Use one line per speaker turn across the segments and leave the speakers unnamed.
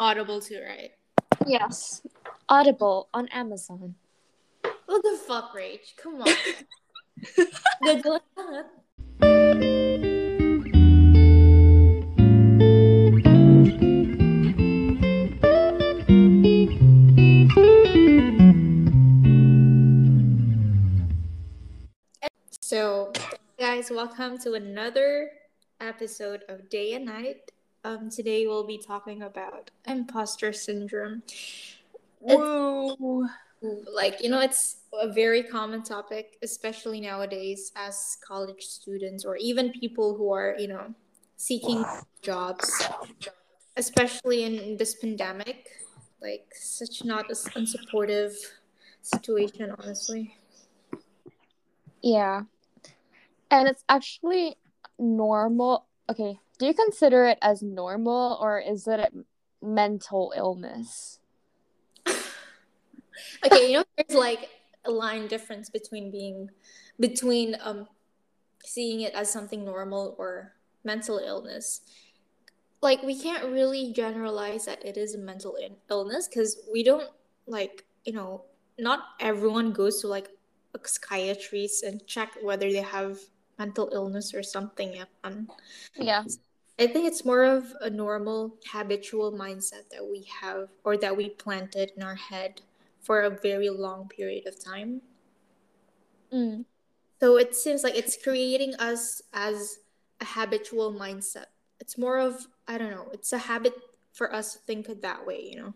Audible too, right?
Yes. Audible on Amazon.
What the fuck, Rach? Come on. Gak jelas. So, guys, welcome to another episode of Day and Night. Um, today we'll be talking about imposter syndrome.
Woo.
like you know it's a very common topic especially nowadays as college students or even people who are you know seeking jobs especially in this pandemic like such not a unsupportive situation honestly
Yeah. And it's actually normal. Okay. Do you consider it as normal or is it a mental illness?
okay you know there's like a line difference between being between um seeing it as something normal or mental illness like we can't really generalize that it is a mental in- illness because we don't like you know not everyone goes to like a psychiatrist and check whether they have mental illness or something um,
Yeah.
I think it's more of a normal habitual mindset that we have or that we planted in our head for a very long period of time
Mm.
so it seems like it's creating us as a habitual mindset it's more of i don't know it's a habit for us to think it that way you know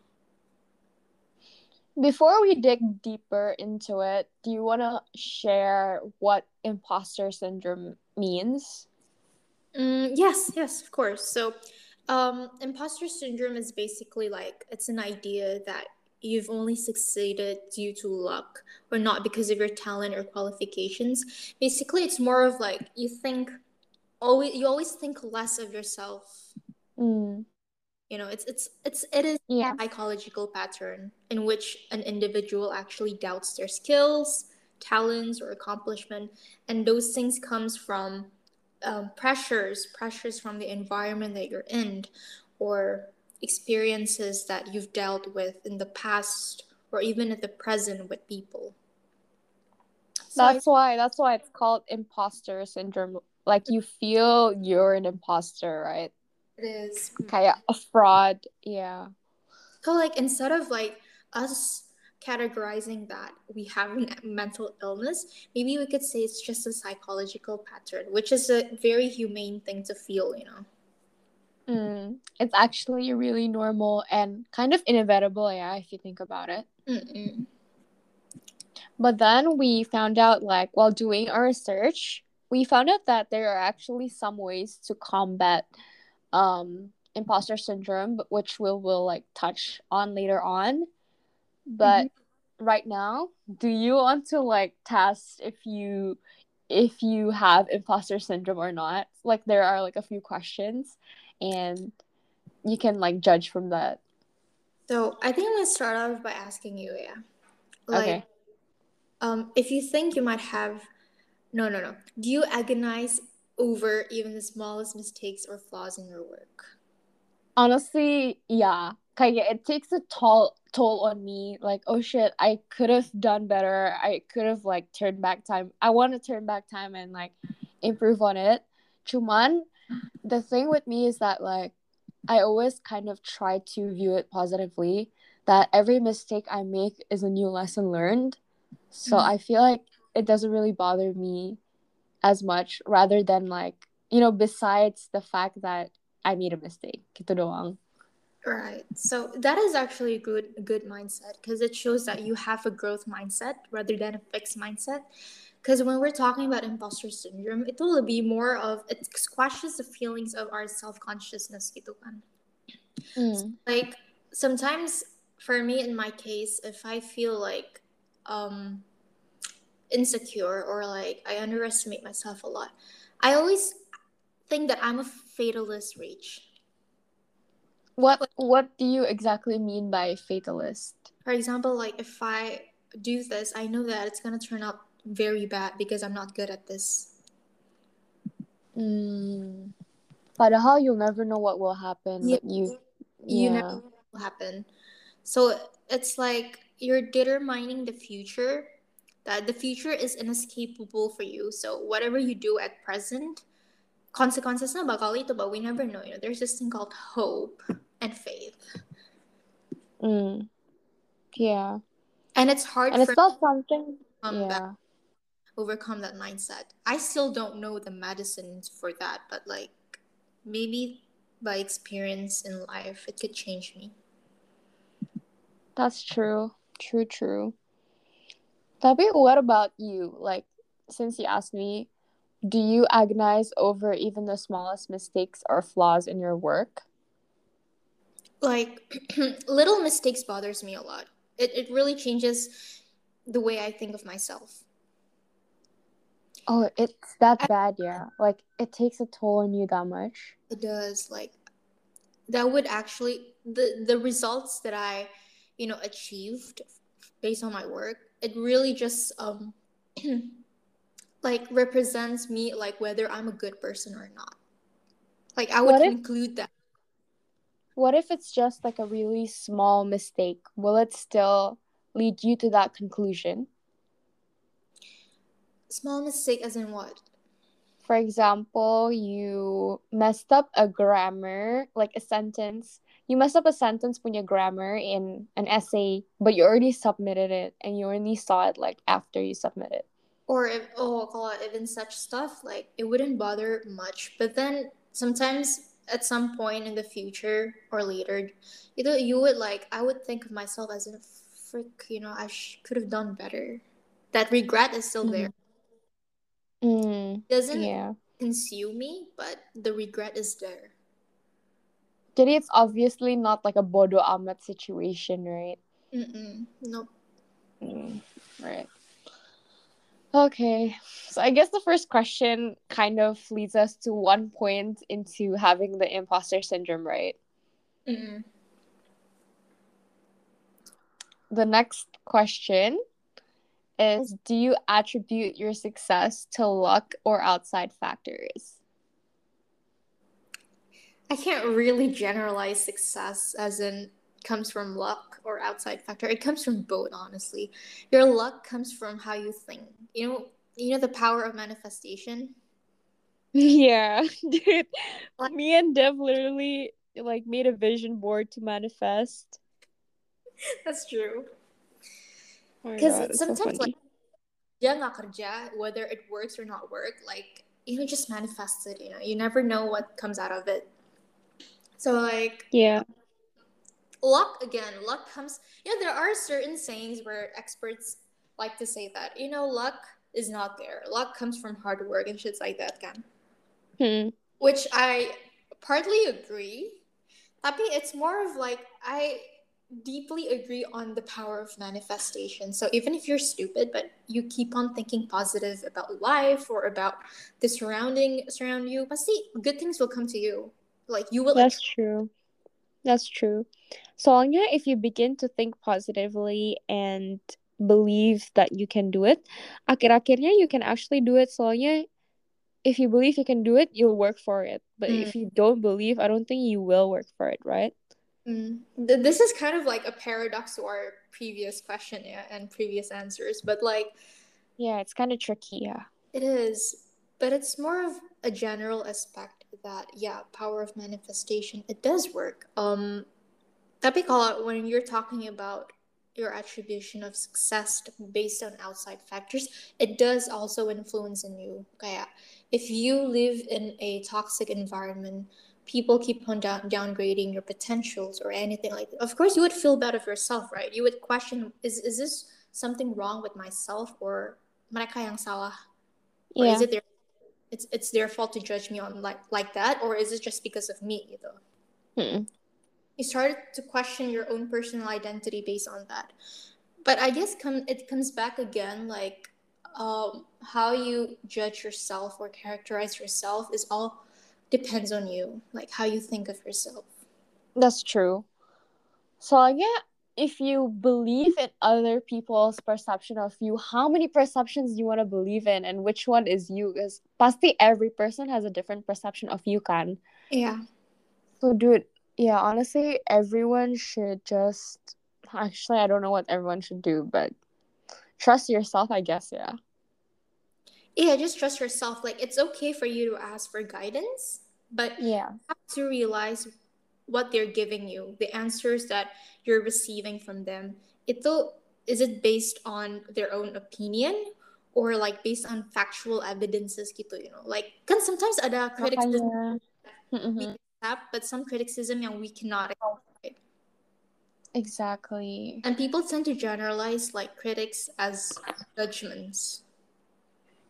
Before we dig deeper into it, do you want to share what imposter syndrome means?
Mm, yes, yes, of course. So, um, imposter syndrome is basically like it's an idea that you've only succeeded due to luck or not because of your talent or qualifications. Basically, it's more of like you think always you always think less of yourself.
Mm.
You know, it's it's it's it is
Yeah.
a psychological pattern in which an individual actually doubts their skills, talents, or accomplishment, and those things comes from um, pressures, pressures from the environment that you're in, or experiences that you've dealt with in the past or even at the present with people. So I-
That's why that's why it's called imposter syndrome. Like you feel you're an imposter, right?
it is.
Kaya a fraud. Yeah.
So like instead of like us categorizing that we have a mental illness, maybe we could say it's just a psychological pattern, which is a very humane thing to feel, you know.
Mm. It's actually really normal and kind of inevitable, yeah, if you think about it.
Mm-mm.
But then we found out, like, while doing our research, we found out that there are actually some ways to combat um, imposter syndrome, which we will like touch on later on. But right now, do you want to like test if you if you have imposter syndrome or not? Like, there are like a few questions, and you can like judge from that.
So I think I'm gonna start off by asking you, yeah. Like
Okay.
um if you think you might have no no no. Do you agonize over even the smallest mistakes or flaws in your work?
honestly yeah Kaya, it takes a toll toll on me like oh shit i could have done better i could have like turned back time i want to turn back time and like improve on it cuman the thing with me is that like i always kind of try to view it positively that every mistake i make is a new lesson learned so
Mm.
i feel like it doesn't really bother me as much rather than like you know besides the fact that I made a mistake. Gitu doang.
Right. So that is actually a good a good mindset because it shows that you have a growth mindset rather than a fixed mindset. Because when we're talking about imposter syndrome, it will be more of it squashes the feelings of our self consciousness gitu kan.
Mm.
Like sometimes for me in my case, if I feel like um insecure or like I underestimate myself a lot, I always think that I'm a fatalist Rach.
What What do you exactly mean by fatalist?
For example, like if I do this, I know that it's gonna turn out very bad because I'm not good at this.
Mm. Padahal you'll never know what will happen,
Yeah.
but you
You
yeah.
never happen. So it's like you're determining the future. That the future is inescapable for you. So whatever you do at present, consequences na bakal ito, but we never know. You know, there's this thing called hope and faith.
Mm. Yeah.
And it's hard
and it's not something yeah.
that, overcome that mindset. I still don't know the medicines for that, but like maybe by experience in life, it could change me.
That's true. True, true. Tapi what about you? Like, since you asked me, do you agonize over even the smallest mistakes or flaws in your work?
Like, little mistakes bothers me a lot. It, it really changes the way I think of myself.
Oh, it's that bad, yeah. Like, it takes a toll on you that much.
It does. Like, that would actually, the, the results that I you know achieved based on my work it really just um like represents me like whether i'm a good person or not. Like i would include that.
What if it's just like a really small mistake? Will it still lead you to that conclusion?
Small mistake as in what?
For example you messed up a grammar like a sentence. You messed up a sentence when your grammar in an essay, but you already submitted it and you only saw it like after you submitted. it.
Or if oh even such stuff, like it wouldn't bother much. But then sometimes at some point in the future or later, you know, you would like I would think of myself as a freak you know, I sh- could have done better. That regret is still there.
Mm,
doesn't
yeah.
consume me, but the regret is there.
Jadi it's obviously not like a bodo amat situation, right?
Mm-mm. Nope.
Mm, right. Okay. So I guess the first question kind of leads us to one point into having the imposter syndrome, right?
Mm-mm.
The next question is Do you attribute your success to luck or outside factors?
I can't really generalize success as in comes from luck or outside factor. It comes from both, honestly. Your luck comes from how you think. You know, you know the power of manifestation.
Yeah, dude. Like, me and Dev literally like made a vision board to manifest.
That's true. Because oh sometimes so like yeah, kerja, whether it works or not work, like you know, just manifest it. You know, you never know what comes out of it. So like
yeah.
Luck again, luck comes you know, there are certain sayings where experts like to say that, you know, luck is not there. Luck comes from hard work and shits like that can.
Hmm.
Which I partly agree. Tapi it's more of like I deeply agree on the power of manifestation. So even if you're stupid, but you keep on thinking positive about life or about the surrounding surround you, but see, good things will come to you. Like you will.
That's true. That's true. So Soalnya, if you begin to think positively and believe that you can do it, akhir-akhirnya you can actually do it. Soalnya, if you believe you can do it, you'll work for it. But mm. if you don't believe, I don't think you will work for it, right?
Mm. This is kind of like a paradox to our previous question yeah, and previous answers, but like,
yeah, it's kind of tricky, yeah.
It is, but it's more of a general aspect that yeah power of manifestation it does work. Um tapi kalau when you're talking about your attribution of success based on outside factors it does also influence in you kayak if you live in a toxic environment people keep on down- downgrading your potentials or anything like that. Of course you would feel bad of yourself right? You would question is is this something wrong with myself or mereka yang salah? Or yeah. is it their it's it's their fault to judge me on like like that or is it just because of me you know
hmm.
you started to question your own personal identity based on that. But i guess come it comes back again like um, how you judge yourself or characterize yourself is all depends on you like how you think of yourself.
That's true. So yeah if you believe in other people's perception of you, how many perceptions do you want to believe in and which one is you? Because pasti every person has a different perception of you, can.
Yeah.
So dude, Yeah, honestly, everyone should just actually I don't know what everyone should do, but trust yourself, I guess, yeah.
Yeah, just trust yourself. Like it's okay for you to ask for guidance, but
Yeah.
you have to realize what they're giving you, the answers that you're receiving from them. Ito is it based on their own opinion or like based on factual evidences gitu, you know? Like kan sometimes ada criticism we
Mm-mm. Mm-hmm.
accept, but some criticism yang we cannot accept.
Exactly.
And people tend to generalize like critics as judgments.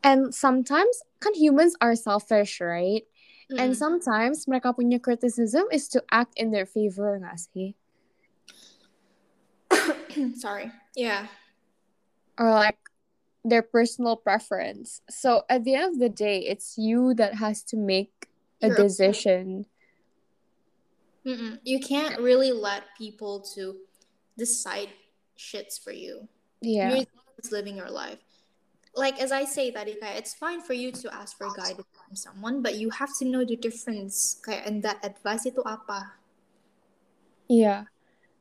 And sometimes can humans are selfish, right? And
Mm.
sometimes mereka punya criticism is to act in their favor nggak sih?
Sorry. Yeah.
Or like their personal preference. So at the end of the day, it's you that has to make a decision.
You can't really let people to decide shits for you.
Yeah.
You're the one who's living your life. Like as I say, that it's fine for you to ask for guidance from someone, but you have to know the difference. Kayak, and that advice itu apa?
Yeah.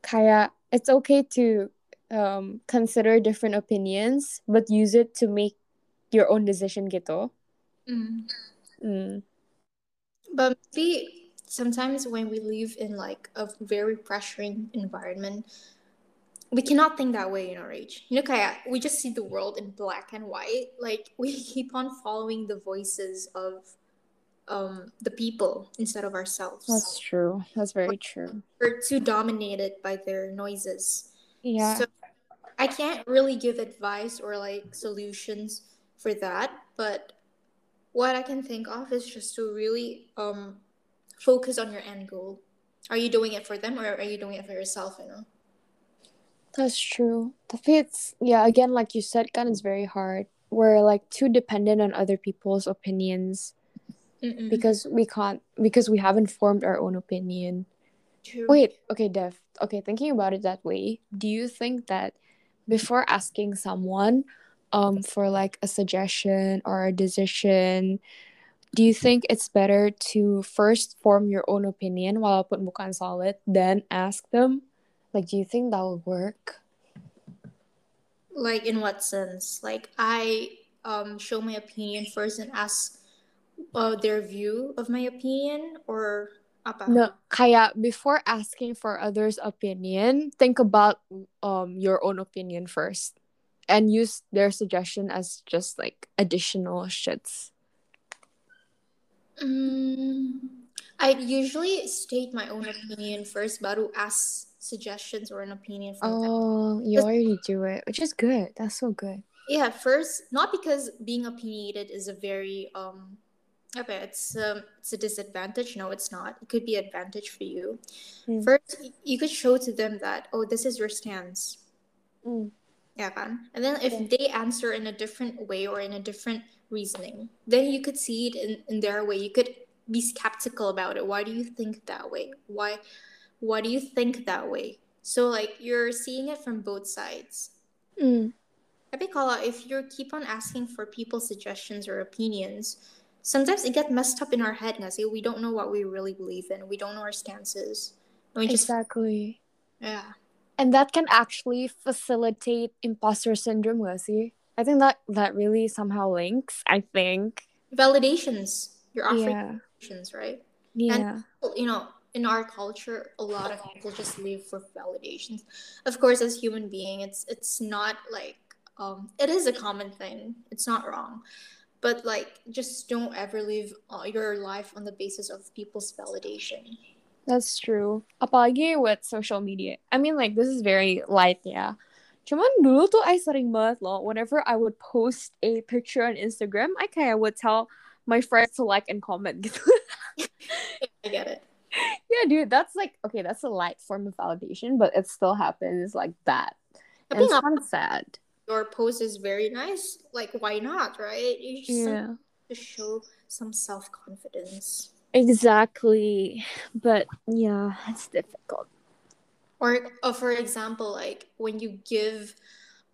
Kaya, it's okay to um, consider different opinions, but use it to make your own decision gitu.
Mm.
Mm.
But maybe sometimes when we live in like a very pressuring environment, we cannot think that way in our age. You know, kaya, we just see the world in black and white. Like we keep on following the voices of um the people instead of ourselves.
That's true. That's very true.
We're too dominated by their noises.
Yeah.
So I can't really give advice or like solutions for that, but what I can think of is just to really um focus on your end goal. Are you doing it for them or are you doing it for yourself, you know?
That's true. Tapi it's yeah, again, like you said, kan it's very hard. We're like too dependent on other people's opinions
Mm-mm.
because we can't because we haven't formed our own opinion.
True.
Wait, okay, Dev. Okay, thinking about it that way, do you think that before asking someone um for like a suggestion or a decision, do you think it's better to first form your own opinion walaupun bukan solid, then ask them? Like, do you think that would work?
Like in what sense? Like I um show my opinion first and ask uh, their view of my opinion or apa?
No, kaya before asking for others' opinion, think about um your own opinion first, and use their suggestion as just like additional shits.
Mm, I usually state my own opinion first, baru ask suggestions or an opinion from them.
Oh, you already do it, which is good. That's so good.
Yeah, first, not because being opinionated is a very um, okay, it's um, it's a disadvantage. No, it's not. It could be advantage for you.
Mm.
First, you could show to them that oh, this is your stance.
Mm.
Yeah, kan? And then if
Yeah.
they answer in a different way or in a different reasoning, then you could see it in, in their way. You could be skeptical about it. Why do you think that way? Why why do you think that way? So like you're seeing it from both sides.
Mm.
If you keep on asking for people's suggestions or opinions, sometimes it gets messed up in our head nggak sih? We don't know what we really believe in. We don't know our stances. And we just
Exactly.
yeah.
And that can actually facilitate imposter syndrome, gak sih? I think that that really somehow links. I think.
Validations. You're offering
Yeah.
validations, right?
Yeah.
you know, in our culture, a lot of people just live for validations. Of course, as human being, it's it's not like um, it is a common thing. It's not wrong, but like just don't ever live uh, your life on the basis of people's validation.
That's true. Apalagi with social media. I mean, like, this is very light, yeah Cuman dulu tuh I sering banget loh. Whenever I would post a picture on Instagram, I kayak would tell my friends to like and comment gitu.
I get it.
Yeah, dude, that's like, okay, that's a light form of validation, but it still happens like that. And
Tapi
it's kind of sad.
your post is very nice. Like, why not, right? You just
Yeah.
to show some self confidence.
Exactly. But yeah, it's difficult.
or uh, for example like when you give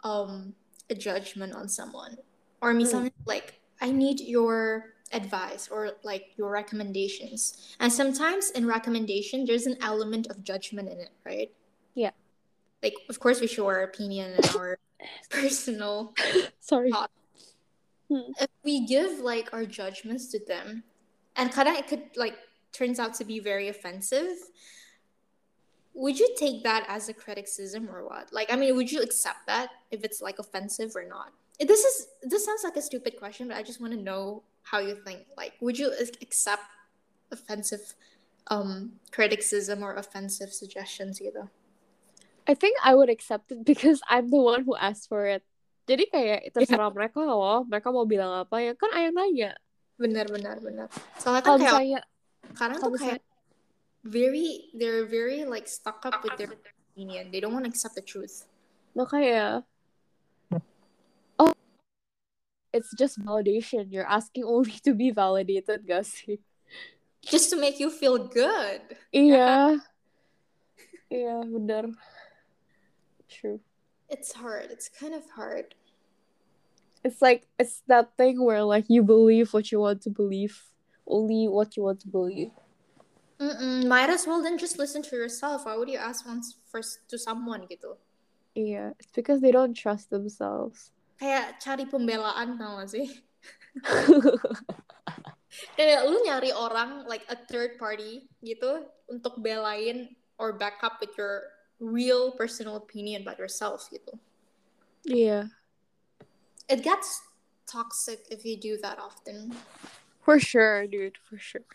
um a judgment on someone or me something like i need your advice or like your recommendations. And sometimes in recommendation, there's an element of judgment in it, right?
Yeah.
Like, of course, we show our opinion and our personal.
Sorry. Hmm.
If we give like our judgments to them, and kind of it could like turns out to be very offensive. Would you take that as a criticism or what? Like, I mean, would you accept that if it's like offensive or not? This is this sounds like a stupid question, but I just want to know how you think. Like, would you accept offensive um, criticism or offensive suggestions either?
I think I would accept it because I'm the one who asked for it. Jadi kayak terserah yeah. mereka loh, mereka mau bilang apa ya kan ayah nanya.
Benar benar benar. Soalnya kan kayak saya, karena tuh kayak very they're very like stuck up with their opinion. They don't want to accept the truth.
Makanya Oh it's just validation. You're asking only to be validated, gak sih?
Just to make you feel good.
Iya. Iya, benar. True.
It's hard. It's kind of hard.
It's like it's that thing where like you believe what you want to believe, only what you want to believe.
Mm-mm. Might as well then just listen to yourself. Why would you ask once first to someone gitu?
Yeah, it's because they don't trust themselves.
Kayak cari pembelaan tau gak sih? Kayak lu nyari orang like a third party gitu untuk belain or back up with your real personal opinion about yourself gitu.
Yeah.
It gets toxic if you do that often.
For sure, dude, for sure.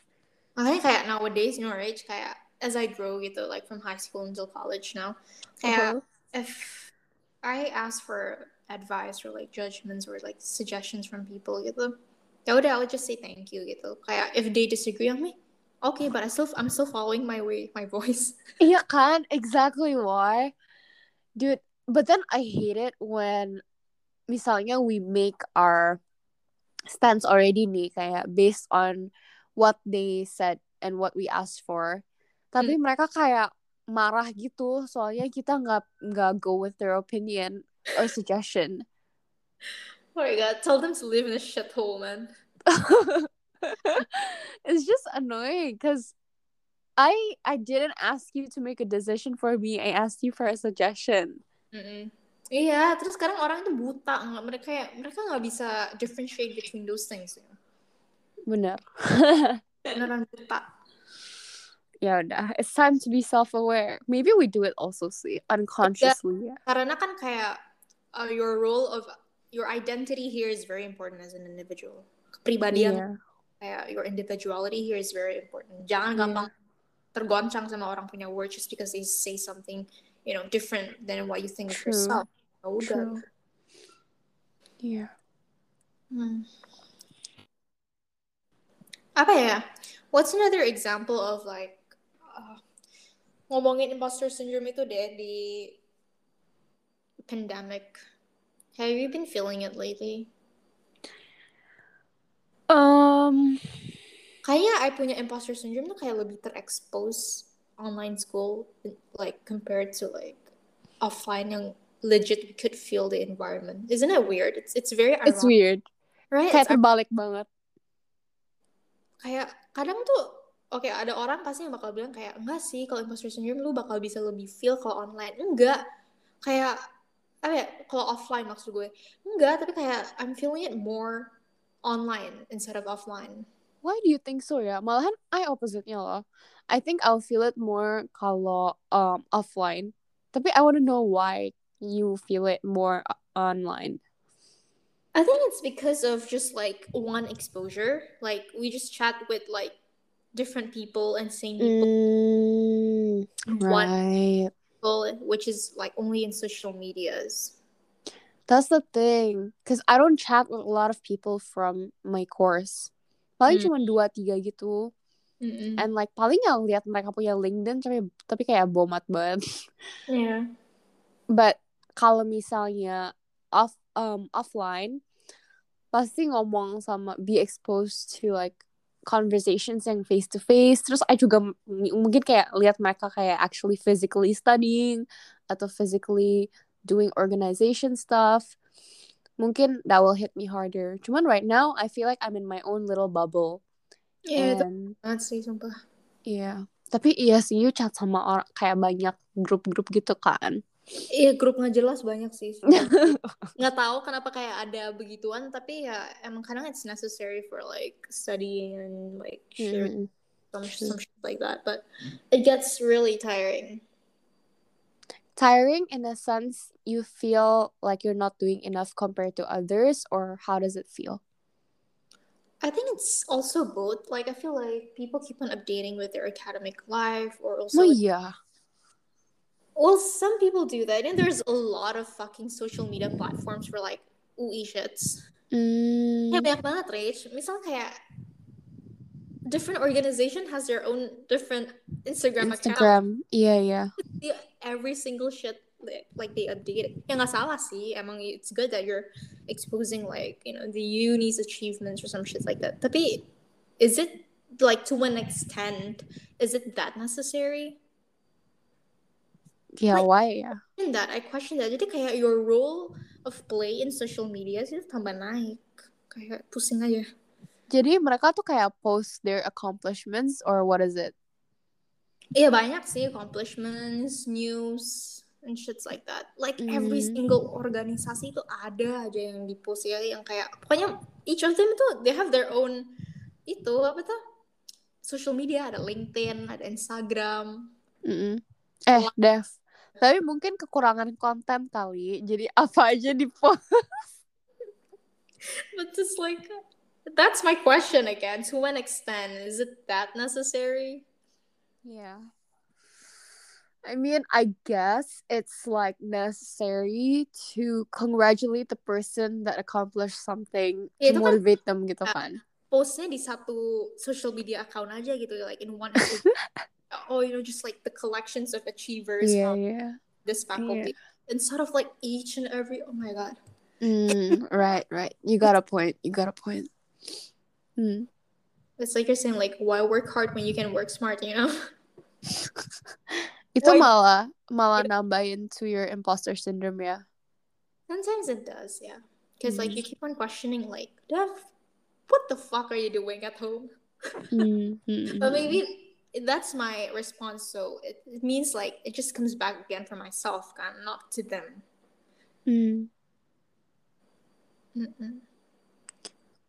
Makanya kayak nowadays, you know, right? Kayak as I grow gitu, like from high school until college now, kayak uh-huh. if I ask for advice or like judgments or like suggestions from people gitu, ya udah, I'll just say thank you gitu. Kayak if they disagree on me, okay, but I still I'm still following my way, my voice.
Iya kan, exactly why, dude. But then I hate it when misalnya we make our stance already nih kayak based on what they said and what we asked for tapi hmm. mereka kayak marah gitu soalnya kita nggak nggak go with their opinion or suggestion
oh my god tell them to live in a shithole man
it's just annoying because I I didn't ask you to make a decision for me I asked you for a suggestion
Mm-mm. Iya, terus sekarang orang itu buta, nggak mereka kayak mereka nggak bisa differentiate between those things. Ya.
Benar.
Beneran buta.
Ya udah, it's time to be self-aware. Maybe we do it also sih, unconsciously.
Ya, karena kan kayak uh, your role of your identity here is very important as an individual. Kepribadian yeah. kayak your individuality here is very important. Jangan yeah. gampang tergoncang sama orang punya word just because they say something you know different than what you think True. of yourself. True.
Yeah.
Hmm. Apa ya? What's another example of like uh, ngomongin imposter syndrome itu deh di pandemic? Have you been feeling it lately?
Um,
kayaknya I punya imposter syndrome tuh kayak lebih terexpose online school like compared to like offline yang legit we could feel the environment. Isn't it weird? It's it's very
ironic. It's weird.
Right?
Kayak terbalik banget
kayak kadang tuh oke okay, ada orang pasti yang bakal bilang kayak enggak sih kalau imposter syndrome lu bakal bisa lebih feel kalau online enggak kayak apa ya kalau offline maksud gue enggak tapi kayak I'm feeling it more online instead of offline
why do you think so ya malahan I opposite-nya loh I think I'll feel it more kalau um offline tapi I want to know why you feel it more online
I think it's because of just like one exposure. Like we just chat with like different people and same people.
Mm, right.
People, which is like only in social medias.
That's the thing, because I don't chat with a lot of people from my course. Paling mm. cuma dua tiga gitu.
Mm-mm.
And like paling yang lihat mereka punya LinkedIn tapi tapi kayak bomat banget.
Yeah.
But kalau misalnya off um offline pasti ngomong sama be exposed to like conversations yang face to face terus I juga mungkin kayak lihat mereka kayak actually physically studying atau physically doing organization stuff mungkin that will hit me harder. Cuman right now I feel like I'm in my own little bubble.
Iya, itu
And
banget sih sumpah.
iya, tapi iya sih you chat sama orang kayak banyak grup-grup gitu kan.
Iya, grup nggak jelas banyak sih. nggak tahu kenapa kayak ada begituan, tapi ya emang kadang it's necessary for like studying and like sharing
Mm.
some some shit like that. But it gets really tiring.
Tiring in a sense you feel like you're not doing enough compared to others or how does it feel?
I think it's also both. Like I feel like people keep on updating with their academic life, or also
Oh
like,
iya.
Well, some people do that. And there's a lot of fucking social media platforms for like UI shits.
Mm,
Ya banyak banget, Rach. Misal kayak different organization has their own different Instagram, account.
Instagram. Iya, iya.
Yeah, every single shit like, they update it. Ya nggak salah sih. Emang it's good that you're exposing like you know the uni's achievements or some shit like that. Tapi is it like to an extent? Is it that necessary?
Yeah,
Like-
why ya?
In that I question that. Jadi kayak your role of play in social media sih tambah naik. Kayak pusing aja.
Jadi mereka tuh kayak post their accomplishments or what is it?
Iya banyak sih accomplishments, news, and shits like that. Like every
Hmm.
single organisasi itu ada aja yang di post ya, yang kayak pokoknya each of them itu they have their own itu apa tuh social media ada LinkedIn, ada Instagram.
Mm-mm. Eh, Dev. Tapi mungkin kekurangan konten kali. Jadi apa aja di post.
But just like that's my question again. To an extent, is it that necessary?
Yeah. I mean, I guess it's like necessary to congratulate the person that accomplished something
Ya,
to
kan-
motivate them gitu kan.
Postnya di satu social media account aja gitu, like in one. oh, you know, just like the collections of achievers
Iya,
from
iya.
this faculty instead of like each and every oh my god
Mm, right, right. You got a point. You got a point. Mm.
it's like you're saying like why work hard when you can work smart you know
Itu
Why-
malah malah nambahin to your imposter syndrome ya.
sometimes it does yeah because like
Mm.
you keep on questioning like Dev what the fuck are you doing at home
Mm, mm,
but maybe that's my response so it, it means like it just comes back again for myself kan, not to them
Mm.
Mm-mm.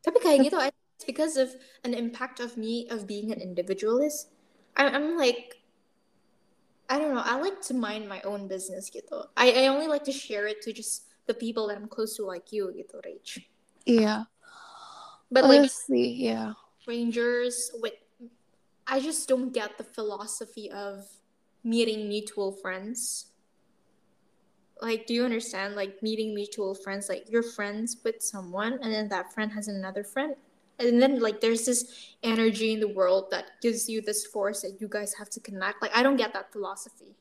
Tapi kayak gitu, I it's because of an impact of me of being an individualist. I, I'm like, I don't know. I like to mind my own business gitu. I, I only like to share it to just the people that I'm close to, like you gitu, Rach.
Iya.
But like
Honestly, yeah.
strangers with, I just don't get the philosophy of meeting mutual friends. Like, do you understand? Like meeting mutual friends, like you're friends with someone, and then that friend has another friend, and then like there's this energy in the world that gives you this force that you guys have to connect. Like, I don't get that philosophy.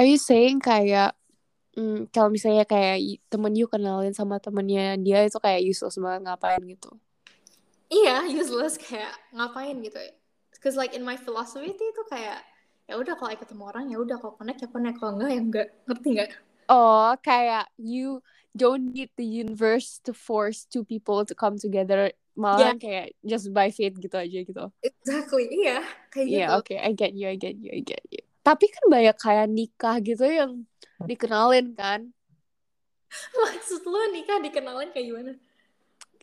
Are you saying kayak mm, kalau misalnya kayak temen you kenalin sama temennya dia itu kayak useless banget ngapain gitu?
Iya, useless kayak ngapain gitu. Because like in my philosophy itu kayak ya udah kalau ketemu orang ya udah kalau connect ya connect kalau enggak ya enggak ngerti nggak?
Oh, kayak you don't need the universe to force two people to come together. Malah kayak just by fate gitu aja gitu.
Exactly, iya kayak gitu.
Iya, oke, I get you, I get you, I get you. Tapi kan banyak kayak nikah gitu yang dikenalin kan.
Maksud lu nikah dikenalin kayak gimana?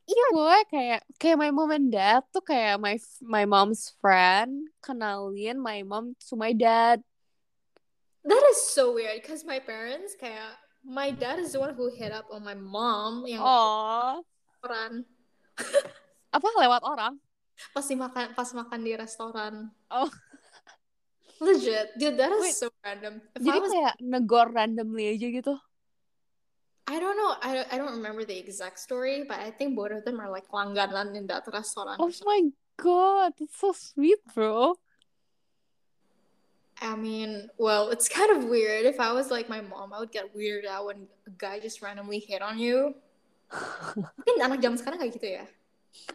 Iya gue kayak kayak my mom and dad tuh kayak my my mom's friend kenalin my mom to my dad.
That is so weird because my parents kayak my dad is the one who hit up on my mom yang
Oh,
restoran
apa lewat orang?
pas makan pas makan di restoran.
Oh.
Legit, dude, that is
Wait.
so random. If
Jadi
I was,
kayak negor randomly aja gitu.
I don't know, I don't, I don't remember the exact story, but I think both of them are like langganan in that restaurant.
Oh my god, that's so sweet, bro.
I mean, well, it's kind of weird. If I was like my mom, I would get weirded out when a guy just randomly hit on you. Mungkin anak zaman sekarang kayak gitu ya.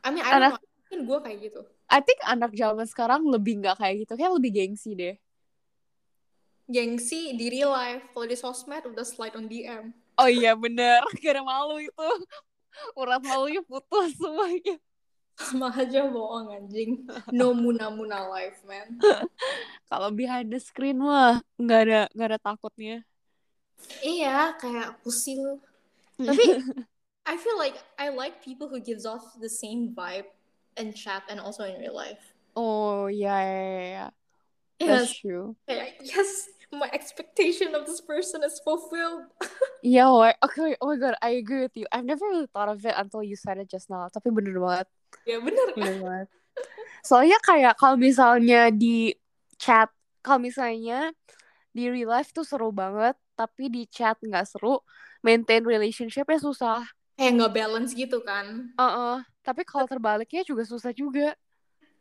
I mean, I don't
Anak-
Mungkin gue kayak gitu.
I think anak zaman sekarang lebih nggak kayak gitu, kayak lebih gengsi deh.
Gengsi di real life, kalau di sosmed udah slide on DM.
Oh iya bener, gara malu itu. Urat malunya putus semuanya.
Sama aja bohong anjing. No muna-muna life, man.
Kalau behind the screen mah nggak ada nggak ada takutnya.
Iya, kayak pusi lu. Tapi I feel like I like people who gives off the same vibe in chat and also in real life.
Oh yeah, yeah, yeah, yeah.
Yes,
That's true.
yes, my expectation of this person is fulfilled.
Yeah, oh, okay. Oh my god, I agree with you. I've never really thought of it until you said it just now. Tapi bener banget,
ya bener kan?
bener banget. Soalnya kayak kalau misalnya di chat, kalau misalnya di real life tuh seru banget, tapi di chat nggak seru, maintain relationshipnya susah.
Kayak nggak balance gitu kan.
Uh-uh. Tapi kalau terbaliknya juga susah juga.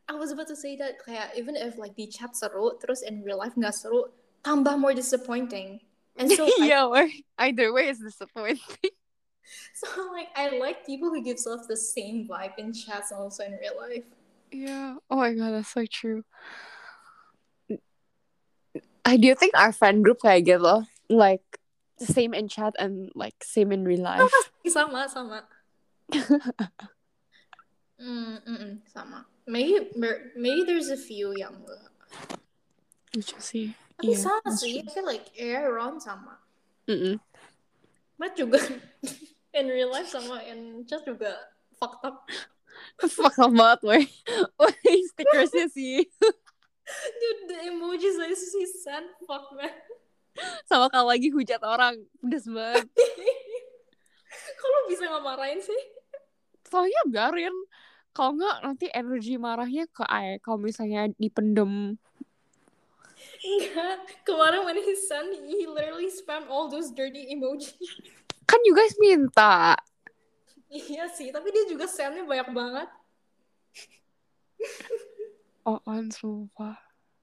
I was about to say that kayak even if like di chat seru, terus in real life nggak seru, tambah more disappointing. And so
yeah, or either way is disappointing.
so like I like people who gives off the same vibe in chats and also in real life.
Yeah. Oh my god, that's so true. I do think our friend group kayak gitu. Like the same in chat and like same in real life.
sama sama. Mm, mm-mm, sama. Maybe maybe there's a few yang enggak.
Is see.
Tapi
Yeah,
sama sih. I feel like yeah, Ron sama.
Mm-mm.
Matt juga in real life sama in chat juga fucked up.
Fuck up banget, weh. Weh, stickersnya sih.
Dude, the emojis I see sent fuck man.
Sama kalau lagi hujat orang. Pedes banget.
Kalau bisa nggak marahin sih?
Soalnya biarin. Kalau nggak nanti energi marahnya ke Ae. Kalau misalnya dipendem.
Enggak. Kemarin when he sent, he literally spam all those dirty emojis.
Kan you guys minta.
iya sih, tapi dia juga sendnya banyak banget.
Oh, on sumpah.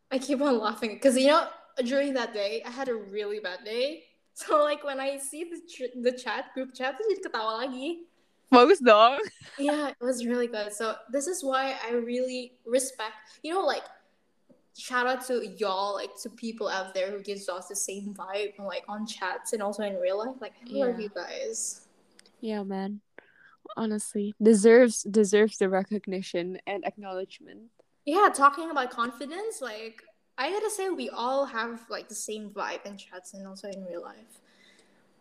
I keep on laughing because you know during that day I had a really bad day. So like when I see the the chat group chat, I jadi ketawa lagi.
Bagus dong.
Yeah, it was really good. So this is why I really respect. You know, like shout out to y'all, like to people out there who gives us the same vibe, like on chats and also in real life. Like I love
Yeah.
you guys.
Yeah, man. Honestly, deserves deserves the recognition and acknowledgement.
Yeah, talking about confidence, like I gotta say, we all have like the same vibe in chats and also in real life.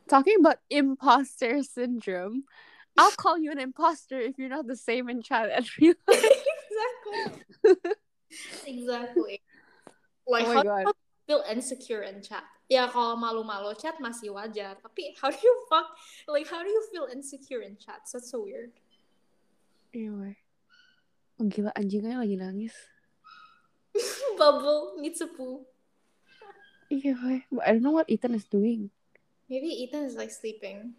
Talking about imposter syndrome, I'll call you an imposter if you're not the same in chat and real life.
exactly. exactly. Like
Oh
how
my god.
do you feel insecure in chat? Ya kalau malu-malu chat masih wajar, tapi how do you fuck like how do you feel insecure in chats? That's so weird.
Anyway. Oh, gila anjingnya lagi nangis.
Bubble.
Iya, weh. But I don't know what Ethan is doing.
Maybe Ethan is like sleeping.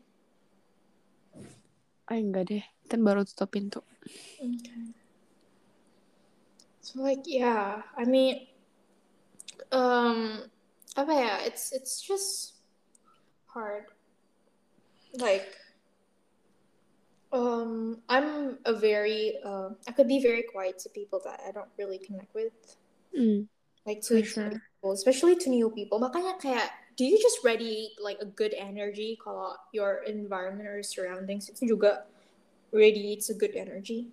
Ay, enggak deh. Ethan baru tutup pintu.
Okay. So like yeah, I mean um apa ya, it's it's just hard. Like um I'm a very uh, I could be very quiet to people that I don't really connect with.
Hmm,
Like to
sure.
people, especially to new people. Makanya kayak do you just radiate like a good energy kalau your environment or surroundings itu juga radiates a good energy?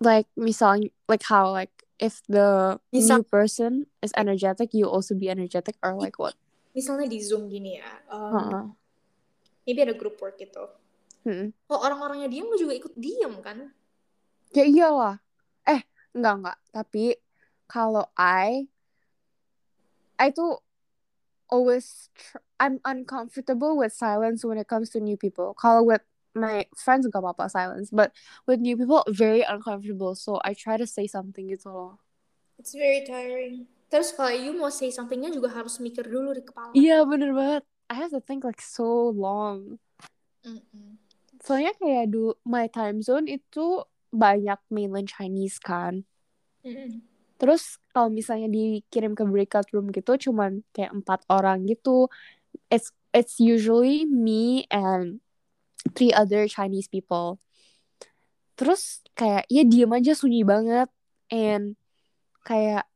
Like, misalnya, like how, like, if the
Misal-
new person is energetic, you also be energetic, or like what?
Misalnya di Zoom gini ya, um,
Uh-uh.
maybe ada group work gitu.
Hmm.
Kalau orang-orangnya diem, lu juga ikut diem kan?
Ya iyalah. Eh, enggak enggak. Tapi kalau I I tuh always tr- I'm uncomfortable with silence when it comes to new people. Kalau with my friends gak apa-apa silence, but with new people very uncomfortable. So I try to say something gitu loh.
It's very tiring. Terus kalau you mau say somethingnya juga harus mikir dulu di kepala.
Iya bener banget. I have to think like so long.
Mm-mm.
Soalnya kayak dulu my time zone itu banyak mainland Chinese kan.
Mm-mm.
Terus kalau misalnya dikirim ke breakout room gitu cuman kayak empat orang gitu. It's it's usually me and three other Chinese people. Terus kayak ya diem aja sunyi banget and kayak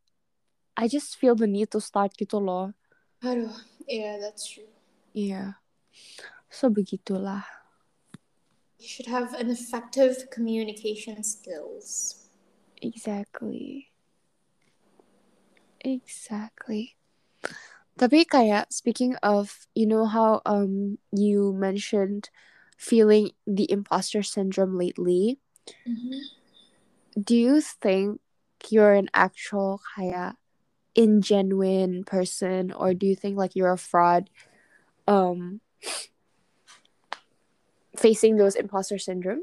I just feel the need to start gitu loh.
Aduh, yeah, that's true.
Iya. So begitulah.
You should have an effective communication skills.
Exactly. Exactly. Tapi kayak speaking of, you know how um you mentioned feeling the imposter syndrome lately.
Mm-hmm.
Do you think you're an actual kayak ingenuine person or do you think like you're a fraud um facing those imposter syndrome?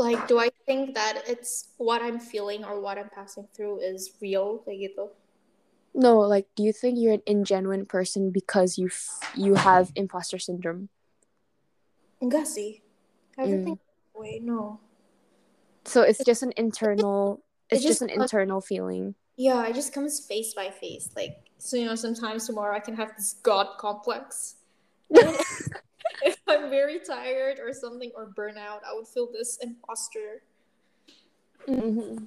Like, do I think that it's what I'm feeling or what I'm passing through is real? Kayak gitu.
No, like do you think you're an ingenuine person because you f- you have imposter syndrome?
Enggak sih. I don't
Mm.
think wait, no.
So it's just an internal
it
it's just
just
an internal feeling.
Yeah, it just comes face by face. Like, so you know, sometimes tomorrow I can have this God complex. If I'm very tired or something or burnout, I would feel this imposter.
Mm-hmm.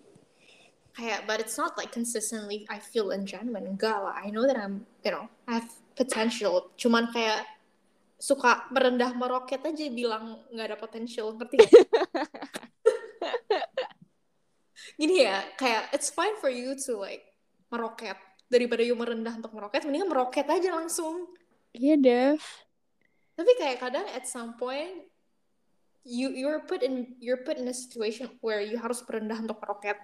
Kayak, but it's not like consistently I feel ingenuine. Enggak lah. I know that I'm, you know, I have potential. Cuman kayak suka merendah meroket aja bilang nggak ada potential. Ngerti gak? Gini ya, kayak it's fine for you to like meroket. Daripada you merendah untuk meroket, mendingan meroket aja langsung.
Iya, Dev.
Tapi kayak kadang at some point you you're put in you're put in a situation where you harus merendah untuk meroket.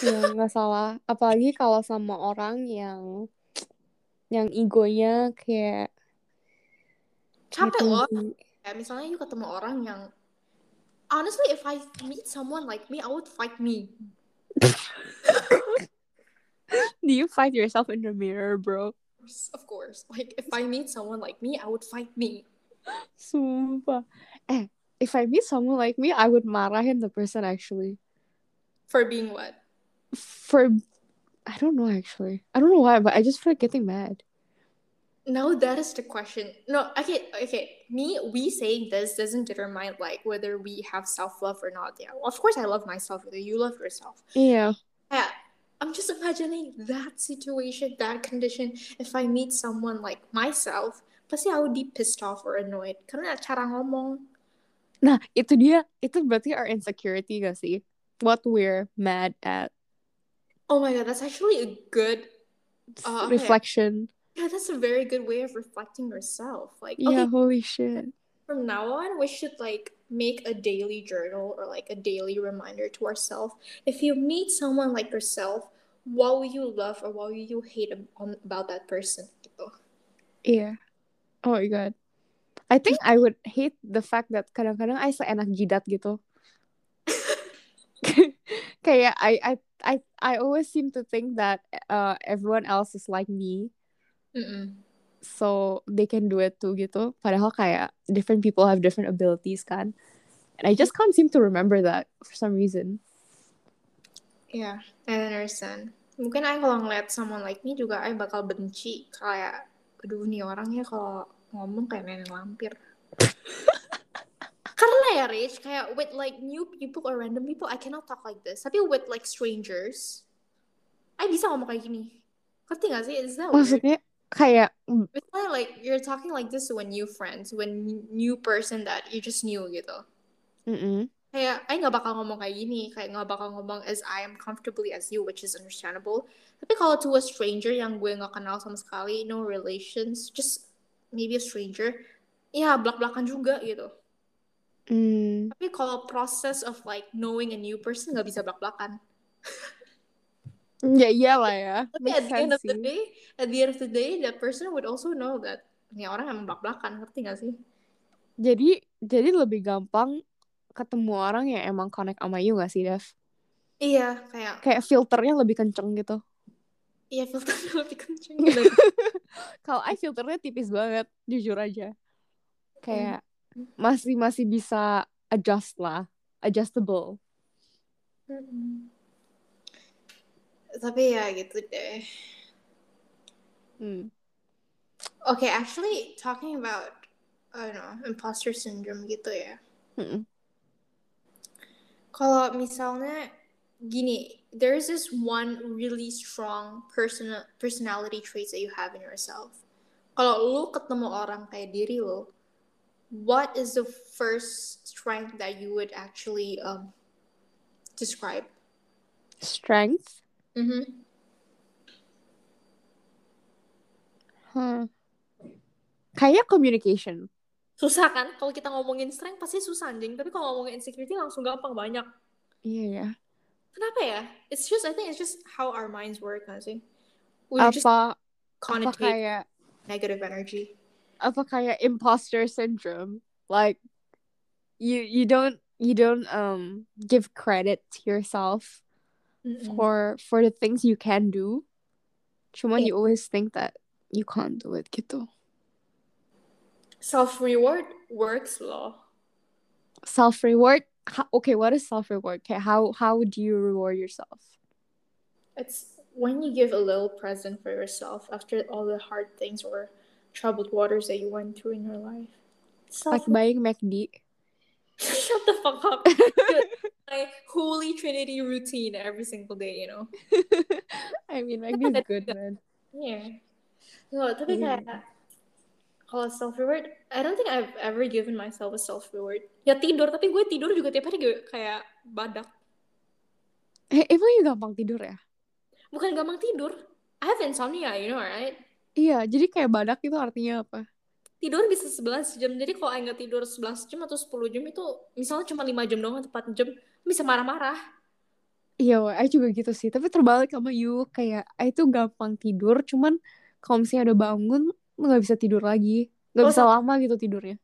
Ya, nggak salah. Apalagi kalau sama orang yang yang egonya kayak
Capek loh.
tinggi.
Kayak misalnya you ketemu orang yang honestly if I meet someone like me, I would fight me.
Do you fight yourself in the mirror, bro?
Of course. Like if I meet someone like me, I would fight me.
Sumpah. Eh, if I meet someone like me, I would marahin the person actually.
For being what?
For I don't know actually. I don't know why, but I just feel like getting mad.
No, that is the question. No, okay, okay. Me, we saying this doesn't determine like whether we have self love or not. Yeah, of course I love myself. Whether you love yourself.
Yeah.
Yeah, I'm just imagining that situation, that condition. If I meet someone like myself, pasti I would be pissed off or annoyed. Karena cara ngomong.
Nah, itu dia. Itu berarti our insecurity gak sih? What we're mad at.
Oh my god, that's actually a good. Uh, okay.
Reflection.
Yeah, that's a very good way of reflecting yourself. Like,
Yeah,
okay,
holy shit.
from now on, we should like make a daily journal or like a daily reminder to ourselves. If you meet someone like yourself, what will you love or what will you hate on, about that person? Gitu.
Iya. Oh my god. I think I would hate the fact that kadang-kadang I seenak jidat gitu. Kayak I I I I always seem to think that uh everyone else is like me,
Mm-mm.
so they can do it too gitu. Padahal kayak different people have different abilities kan. And I just can't seem to remember that for some reason.
Yeah, I understand. Mungkin I kalau ngeliat someone like me juga I bakal benci kayak aduh nih orangnya kalau ngomong kayak nenek lampir. Karena ya Rich, kayak with like new people or random people I cannot talk like this. Tapi with like strangers, I bisa ngomong kayak gini. Ngerti gak sih? Is that weird?
Maksudnya kayak
It's not like you're talking like this to a new friend, to a n- new person that you just knew gitu.
mm
Kayak, I nggak bakal ngomong kayak gini, kayak nggak bakal ngomong as I am comfortably as you, which is understandable. Tapi kalau to a stranger yang gue nggak kenal sama sekali, no relations, just maybe a stranger, ya belak-belakan juga gitu.
mm,
Tapi kalau process of like knowing a new person nggak bisa belak-belakan.
ya iyalah ya.
Tapi
Makes
at the end of the day, at the end of the day, that person would also know that ini orang emang belak-belakan, ngerti gak sih?
Jadi jadi lebih gampang ketemu orang yang emang connect sama you gak sih, Dev?
Iya, kayak
Kayak filternya lebih kenceng gitu.
Iya filternya lebih kenceng gitu.
Kalau I filternya tipis banget, jujur aja. Kayak masih masih bisa adjust lah, adjustable.
Mm-mm. Tapi ya gitu deh.
Hmm.
Okay, actually talking about I don't know, imposter syndrome gitu ya.
Mm-mm.
Kalau misalnya gini, there's this one really strong personal personality traits that you have in yourself. kalau lu ketemu orang kayak diri lo, what is the first strength that you would actually um, describe?
Strength?
Mm-hmm.
Hmm. Kayak communication.
Susah kan? Kalau kita ngomongin strength pasti susah anjing. Tapi kalau ngomongin insecurity langsung gampang banyak.
Iya ya.
Kenapa ya? It's just I think it's just how our minds work kan sih. We just
Apa apa
connotate
kayak
negative energy.
apa kayak imposter syndrome? Like you you don't you don't um give credit to yourself
Mm-mm.
for for the things you can do. Cuman
Yeah.
you always think that you can't do it gitu.
Self reward works loh.
Self reward. Okay, what is self reward? Okay, how how do you reward yourself?
It's when you give a little present for yourself after all the hard things or troubled waters that you went through in your life. Self
Like buying McD.
Shut the fuck up. My holy trinity routine every single day, you know.
I mean, McD is good, man.
Yeah. No, tapi kayak kalau self reward, I don't think I've ever given myself a self reward. Ya tidur, tapi gue tidur juga tiap hari gue kayak badak.
Eh, emang you gampang tidur ya?
Bukan gampang tidur. I have insomnia, you know, right?
Iya, jadi kayak badak itu artinya apa?
Tidur bisa 11 jam. Jadi kalau nggak tidur 11 jam atau 10 jam itu misalnya cuma 5 jam doang atau 4 jam, bisa marah-marah.
Iya, I juga gitu sih. Tapi terbalik sama you, kayak I tuh gampang tidur, cuman kalau misalnya udah bangun, nggak bisa tidur lagi. Nggak
Oh,
bisa
so-
lama gitu tidurnya.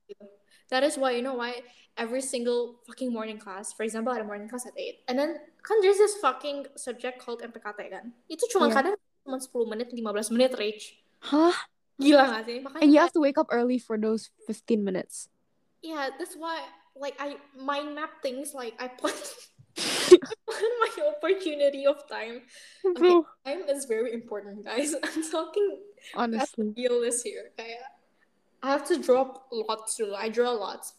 That is why, you know why every single fucking morning class, for example, I had a morning class at 8. And then, kan there's this fucking subject called MPKT kan. Itu cuma
Iya.
kadang cuma 10 menit, 15 menit reach.
Hah?
Gila gak sih? Makanya
And you have to wake up early for those 15 minutes.
yeah, that's why, like, I mind map things, like, I plan, my opportunity of time.
Bro,
Time is very important, guys. I'm talking
honestly.
realist here. Kayak, I have to drop lots dulu. I draw lots.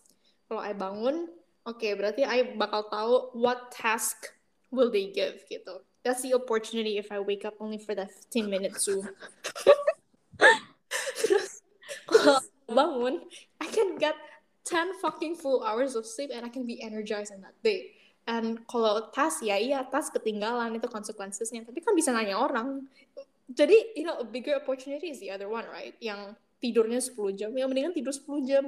Kalau I bangun, oke, berarti I bakal tahu what task will they give gitu. That's the opportunity if I wake up only for that 15 minutes Zoom. Terus, kalau bangun, I can get 10 fucking full hours of sleep and I can be energized on that day. And kalau task, ya iya, task ketinggalan itu konsekuensinya. Tapi kan bisa nanya orang. Jadi, you know, a bigger opportunity is the other one, right? Yang tidurnya 10 jam. Yang mendingan tidur 10 jam.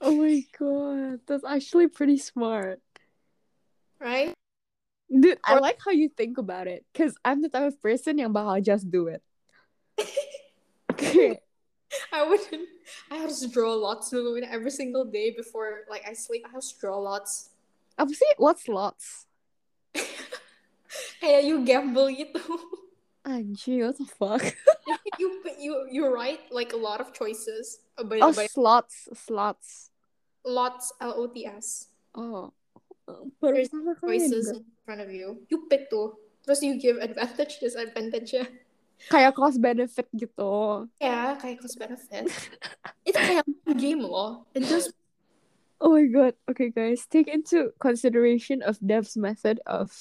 Oh my god, that's actually pretty smart.
Right?
Dude, I like how you think about it. Because I'm the type of person yang bakal just do it. Okay.
I wouldn't. I have to draw lots dulu every single day before like I sleep. I have to draw lots.
Apa sih? What's lots?
Kayak you gamble gitu.
Ah, Anjir, what the fuck?
you you you write like a lot of choices. Uh,
but,
Oh,
slots. Slots.
lots L O T S.
Oh.
There's Choices in front of you. You pick tuh. Terus you give advantage, disadvantage ya.
Kayak cost benefit gitu.
Ya, kayak cost benefit. Itu kayak game loh. It just
Oh my god. Okay, guys, take into consideration of Dev's method of,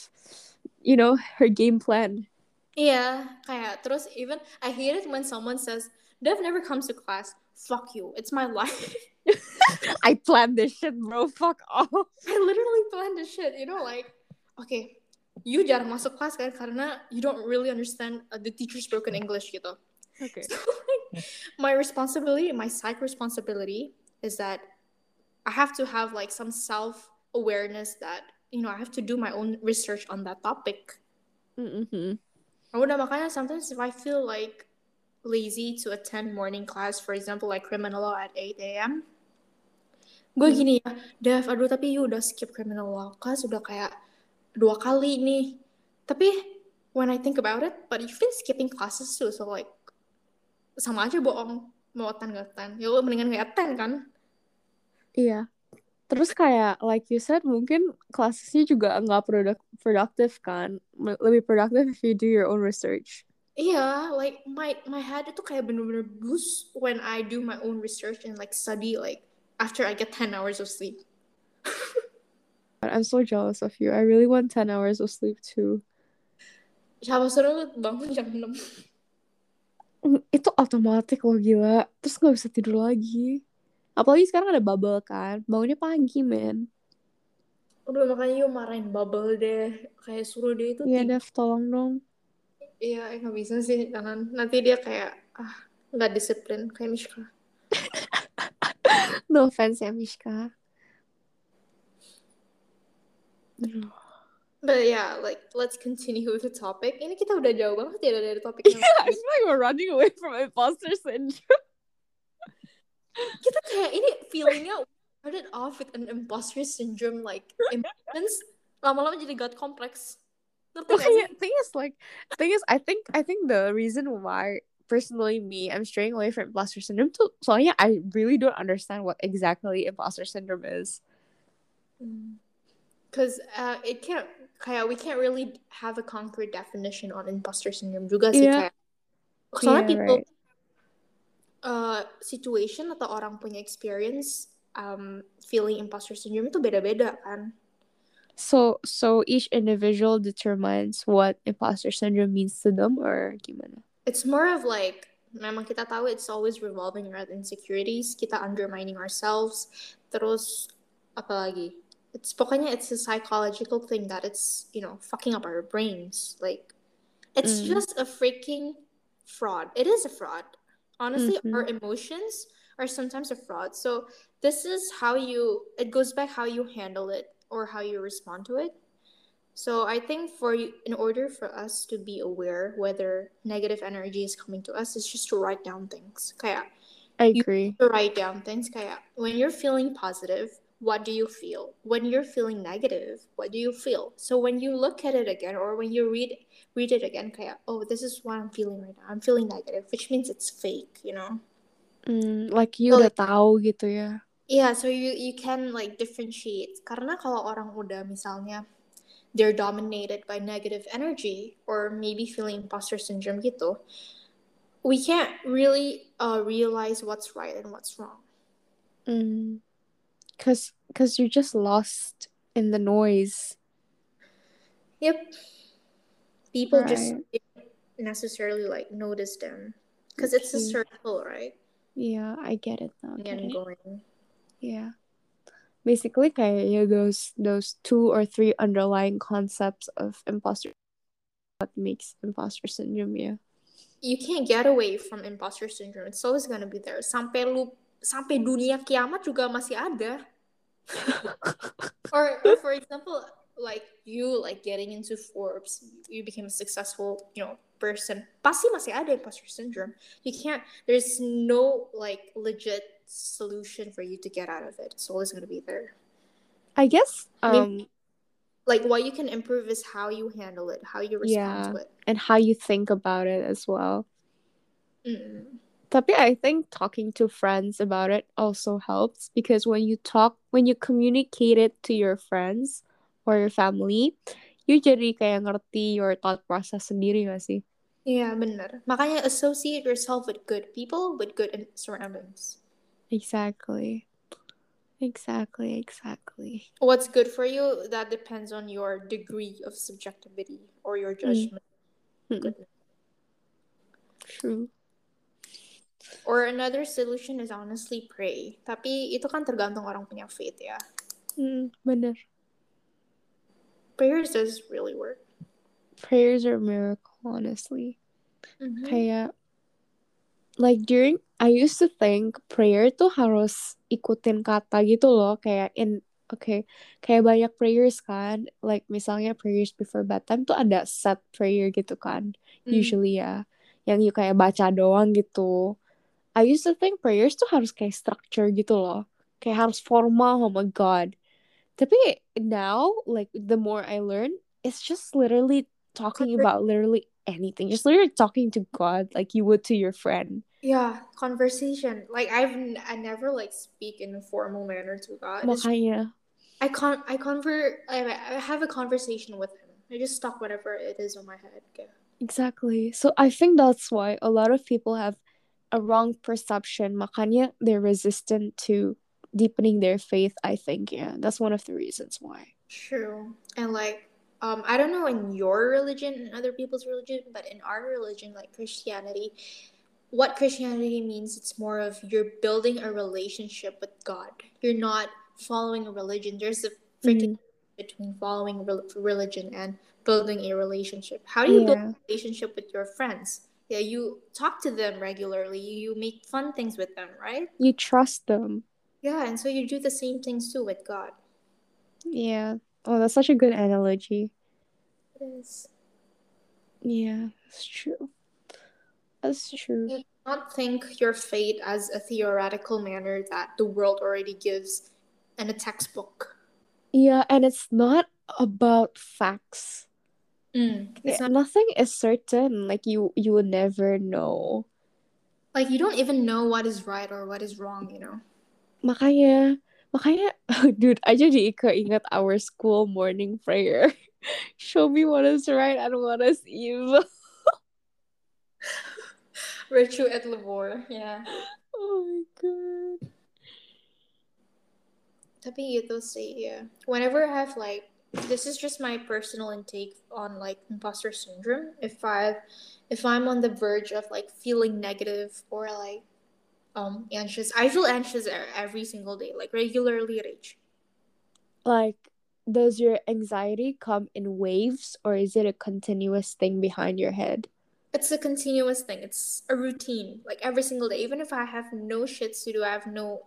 you know, her game plan.
Iya, kayak terus even I hate it when someone says, Dev never comes to class. Fuck you. It's my life.
I planned this shit, bro. Fuck off.
I literally planned this shit, you know, like, okay, you jarang masuk kelas kan karena you don't really understand uh, the teacher's broken English gitu.
Okay.
So, like, my responsibility, my psych responsibility is that I have to have like some self awareness that, you know, I have to do my own research on that topic.
Mm-hmm.
Oh, udah makanya sometimes if I feel like lazy to attend morning class, for example, like criminal law at 8 a.m., gue
Hmm.
gini ya, Dev, aduh tapi you udah skip criminal law class udah kayak dua kali nih. Tapi when I think about it, but you've been skipping classes too, so like sama aja bohong mau attend gak attend. Ya lo mendingan gak attend kan?
Iya. Terus kayak like you said mungkin kelasnya juga nggak produk productive kan. Lebih productive if you do your own research.
Iya, like my my head itu kayak bener-bener boost when I do my own research and like study like after I get 10 hours of sleep.
But I'm so jealous of you. I really want 10 hours of sleep too.
Siapa suruh bangun jam 6?
itu otomatis loh gila terus nggak bisa tidur lagi apalagi sekarang ada bubble kan bangunnya pagi men
Udah makanya yuk marahin bubble deh kayak suruh dia itu
Iya. Dev tolong dong
Iya, eh, nggak bisa sih, jangan. Nanti dia kayak ah nggak disiplin kayak Mishka.
no offense ya Mishka.
But yeah, like let's continue with the topic. Ini kita udah jauh banget ya dari topik yang
I feel like we're running away from imposter syndrome
kita kayak ini feelingnya started off with an imposter syndrome like emotions lama-lama jadi god complex ngerti?
Okay, thing is like thing is I think I think the reason why personally me I'm straying away from imposter syndrome too soalnya I really don't understand what exactly imposter syndrome is
Cause uh, it can't kayak we can't really have a concrete definition on imposter syndrome juga sih
Yeah.
kayak soalnya
Yeah,
people
right.
Uh, situation atau orang punya experience um, feeling imposter syndrome itu beda-beda kan
So so each individual determines what imposter syndrome means to them or gimana?
it's more of like memang kita tahu it's always revolving around insecurities kita undermining ourselves terus apalagi it's pokoknya it's a psychological thing that it's you know fucking up our brains like it's
Mm.
just a freaking fraud it is a fraud honestly
Mhm.
our emotions are sometimes a fraud so this is how you it goes back how you handle it or how you respond to it so I think for you, in order for us to be aware whether negative energy is coming to us, is just to write down things. Kaya,
I
You-
agree.
to write down things. Kaya, when you're feeling positive, what do you feel? When you're feeling negative, what do you feel? So when you look at it again, or when you read read it again, kaya, oh, this is what I'm feeling right now. I'm feeling negative, which means it's fake, you know.
Mm, like you
So,
udah tahu gitu ya.
Yeah, so you you can like differentiate. Karena kalau orang udah misalnya they're dominated by negative energy or maybe feeling imposter syndrome gitu, we can't really uh, realize what's right and what's wrong.
Mm. Cause cause you're just lost in the noise.
Yep. People just
Right.
didn't necessarily like notice them because it's a circle, right?
Yeah, I get it now.
going.
Yeah. Basically kayak ya those those two or three underlying concepts of imposter what makes imposter syndrome ya.
You can't get away from imposter syndrome. It's always gonna be there. Sampai lu sampai dunia kiamat juga masih ada. or, or for example like you like getting into forbes you became a successful you know person pasti masih ada imposter syndrome you can't there's no like legit solution for you to get out of it it's always going to be there
I guess
I
um
mean- like what you can improve is how you handle it how you respond
Yeah.
to it
and how you think about it as well.
Mm.
Tapi I think talking to friends about it also helps because when you talk, when you communicate it to your friends or your family, you jadi kayak ngerti your thought process sendiri gak sih?
yeah bener makanya associate yourself with good people with good surroundings
Exactly. Exactly, exactly.
what's good for you that depends on your degree of subjectivity or your judgment
Mm.
goodness.
True.
Or another solution is honestly pray tapi itu kan tergantung orang punya faith ya
Mm, bener.
prayers does really work
Prayers are a miracle, honestly.
Mhm.
Kayak like during I used to think prayer tuh harus ikutin kata gitu loh kayak in okay kayak banyak prayers kan like misalnya prayers before bedtime tuh ada set prayer gitu kan
Mm.
usually ya yang you kayak baca doang gitu I used to think prayers tuh harus kayak structure gitu loh. Kayak harus formal oh my god. Tapi now like the more I learn it's just literally talking about literally anything. Just literally talking to God like you would to your friend.
Yeah conversation. Like i've n- i never like speak in a formal manner to god.
Makanya
i con i convert I, I have a conversation with him. I just talk whatever it is on my head. Okay?
exactly. So I think that's why a lot of people have a wrong perception makanya they're resistant to deepening their faith I think yeah that's one of the reasons why
true and like um i don't know in your religion and other people's religion but in our religion like christianity what Christianity means, it's more of you're building a relationship with God. You're not following a religion. There's a freaking mm. between following re- religion and building a relationship. How do you yeah. build a relationship with your friends? Yeah, you talk to them regularly. You make fun things with them, right?
You trust them.
Yeah, and so you do the same things too with God.
Yeah. Oh, that's such a good analogy.
It is.
Yeah, that's true. That's true.
You not think your fate as a theoretical manner that the world already gives in a textbook.
Yeah, and it's not about facts.
Mm,
it's not- nothing is certain. Like you, you will never know.
Like you don't even know what is right or what is wrong. You know.
Makanya, makanya, dude, I jadi keinget our school morning prayer. Show me what is right and what is evil.
Virtue et labor, yeah.
Oh my god.
Tapi gitu sih, yeah. Whenever I have like, this is just my personal intake on like imposter syndrome. If I, if I'm on the verge of like feeling negative or like, um, anxious, I feel anxious every single day, like regularly, Rach.
Like, does your anxiety come in waves or is it a continuous thing behind your head?
It's a continuous thing. It's a routine. Like every single day. Even if I have no shits to do, I have no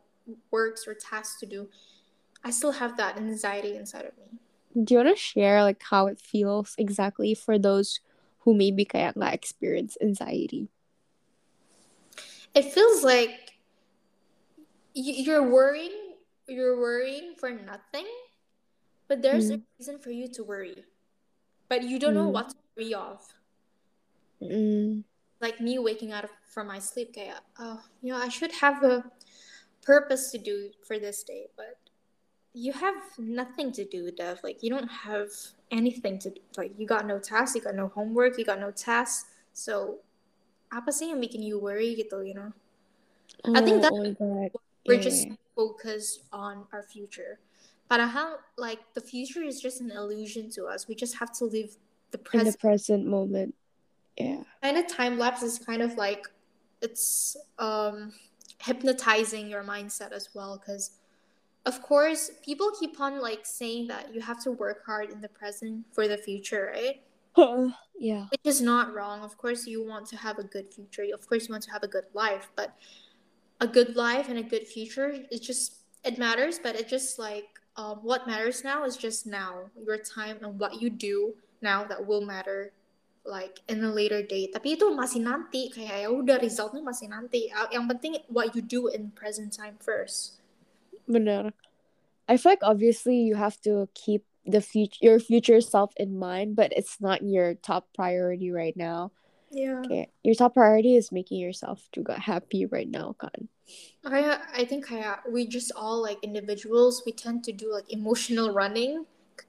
works or tasks to do, I still have that anxiety inside of me.
Do you want to share like how it feels exactly for those who maybe kaya nga experience anxiety?
It feels like you're worrying, you're worrying for nothing but there's mm. a reason for you to worry. But you don't mm. know what to worry of.
Mm.
Like me waking out from my sleep, kaya, oh, you know, I should have a purpose to do for this day, but you have nothing to do, Dev. Like you don't have anything to do. Like you got no tasks, you got no homework, you got no tasks. So apa sih yang making you worry gitu, you know? Oh, I think that oh we're yeah. just focused on our future. But how like the future is just an illusion to us. We just have to live the
present. In the present moment. Yeah.
Kind of time lapse is kind of like it's um hypnotizing your mindset as well because of course people keep on like saying that you have to work hard in the present for the future right?
Uh, yeah.
Which is not wrong. Of course you want to have a good future. Of course you want to have a good life but a good life and a good future it just it matters but it just like um, what matters now is just now. Your time and what you do now that will matter like in a later date. Tapi itu masih nanti. Kayak ya udah resultnya masih nanti. Yang penting what you do in present time first
benar. I feel like obviously you have to keep the future your future self in mind but it's not your top priority right now.
Yeah.
Okay. Your top priority is making yourself juga happy right now kan
I I think kayak we just all like individuals we tend to do like emotional running.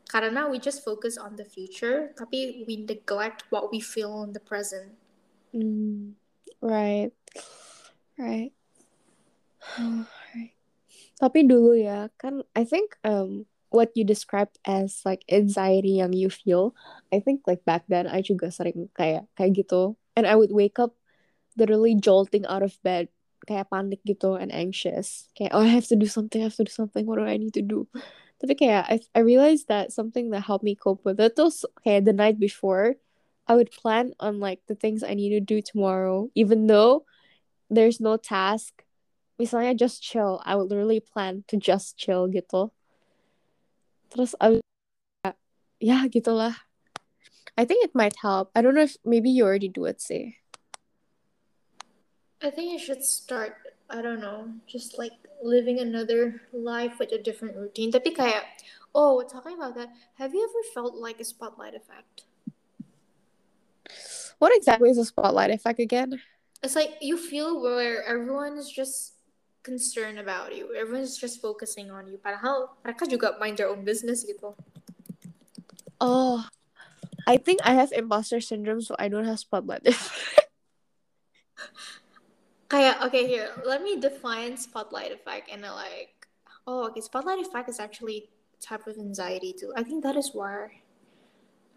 Karena we just focus on the future. Tapi we neglect what we feel in the present.
Mm, right, right. right. Tapi dulu ya kan I think um what you described as like anxiety yang you feel, I think like back then I juga sering kayak kayak gitu. And I would wake up literally jolting out of bed kayak panik gitu and anxious. Kayak oh I have to do something I have to do something. What do I need to do? Tapi kayak I, I realized that something that helped me cope with it was kayak the night before I would plan on like the things I need to do tomorrow even though there's no task misalnya just chill I would literally plan to just chill gitu terus I ya gitulah I think it might help I don't know if maybe you already do it sih
I think you should start, I don't know, just like living another life with a different routine. Tapi kayak, oh, talking about that, have you ever felt like a spotlight effect?
What exactly is a spotlight effect again?
It's like you feel where everyone is just concerned about you. Everyone's just focusing on you. Padahal mereka juga mind their own business gitu.
Oh, I think I have imposter syndrome, so I don't have spotlight effect.
kayak okay here let me define spotlight effect and like oh okay spotlight effect is actually type of anxiety too i think that is why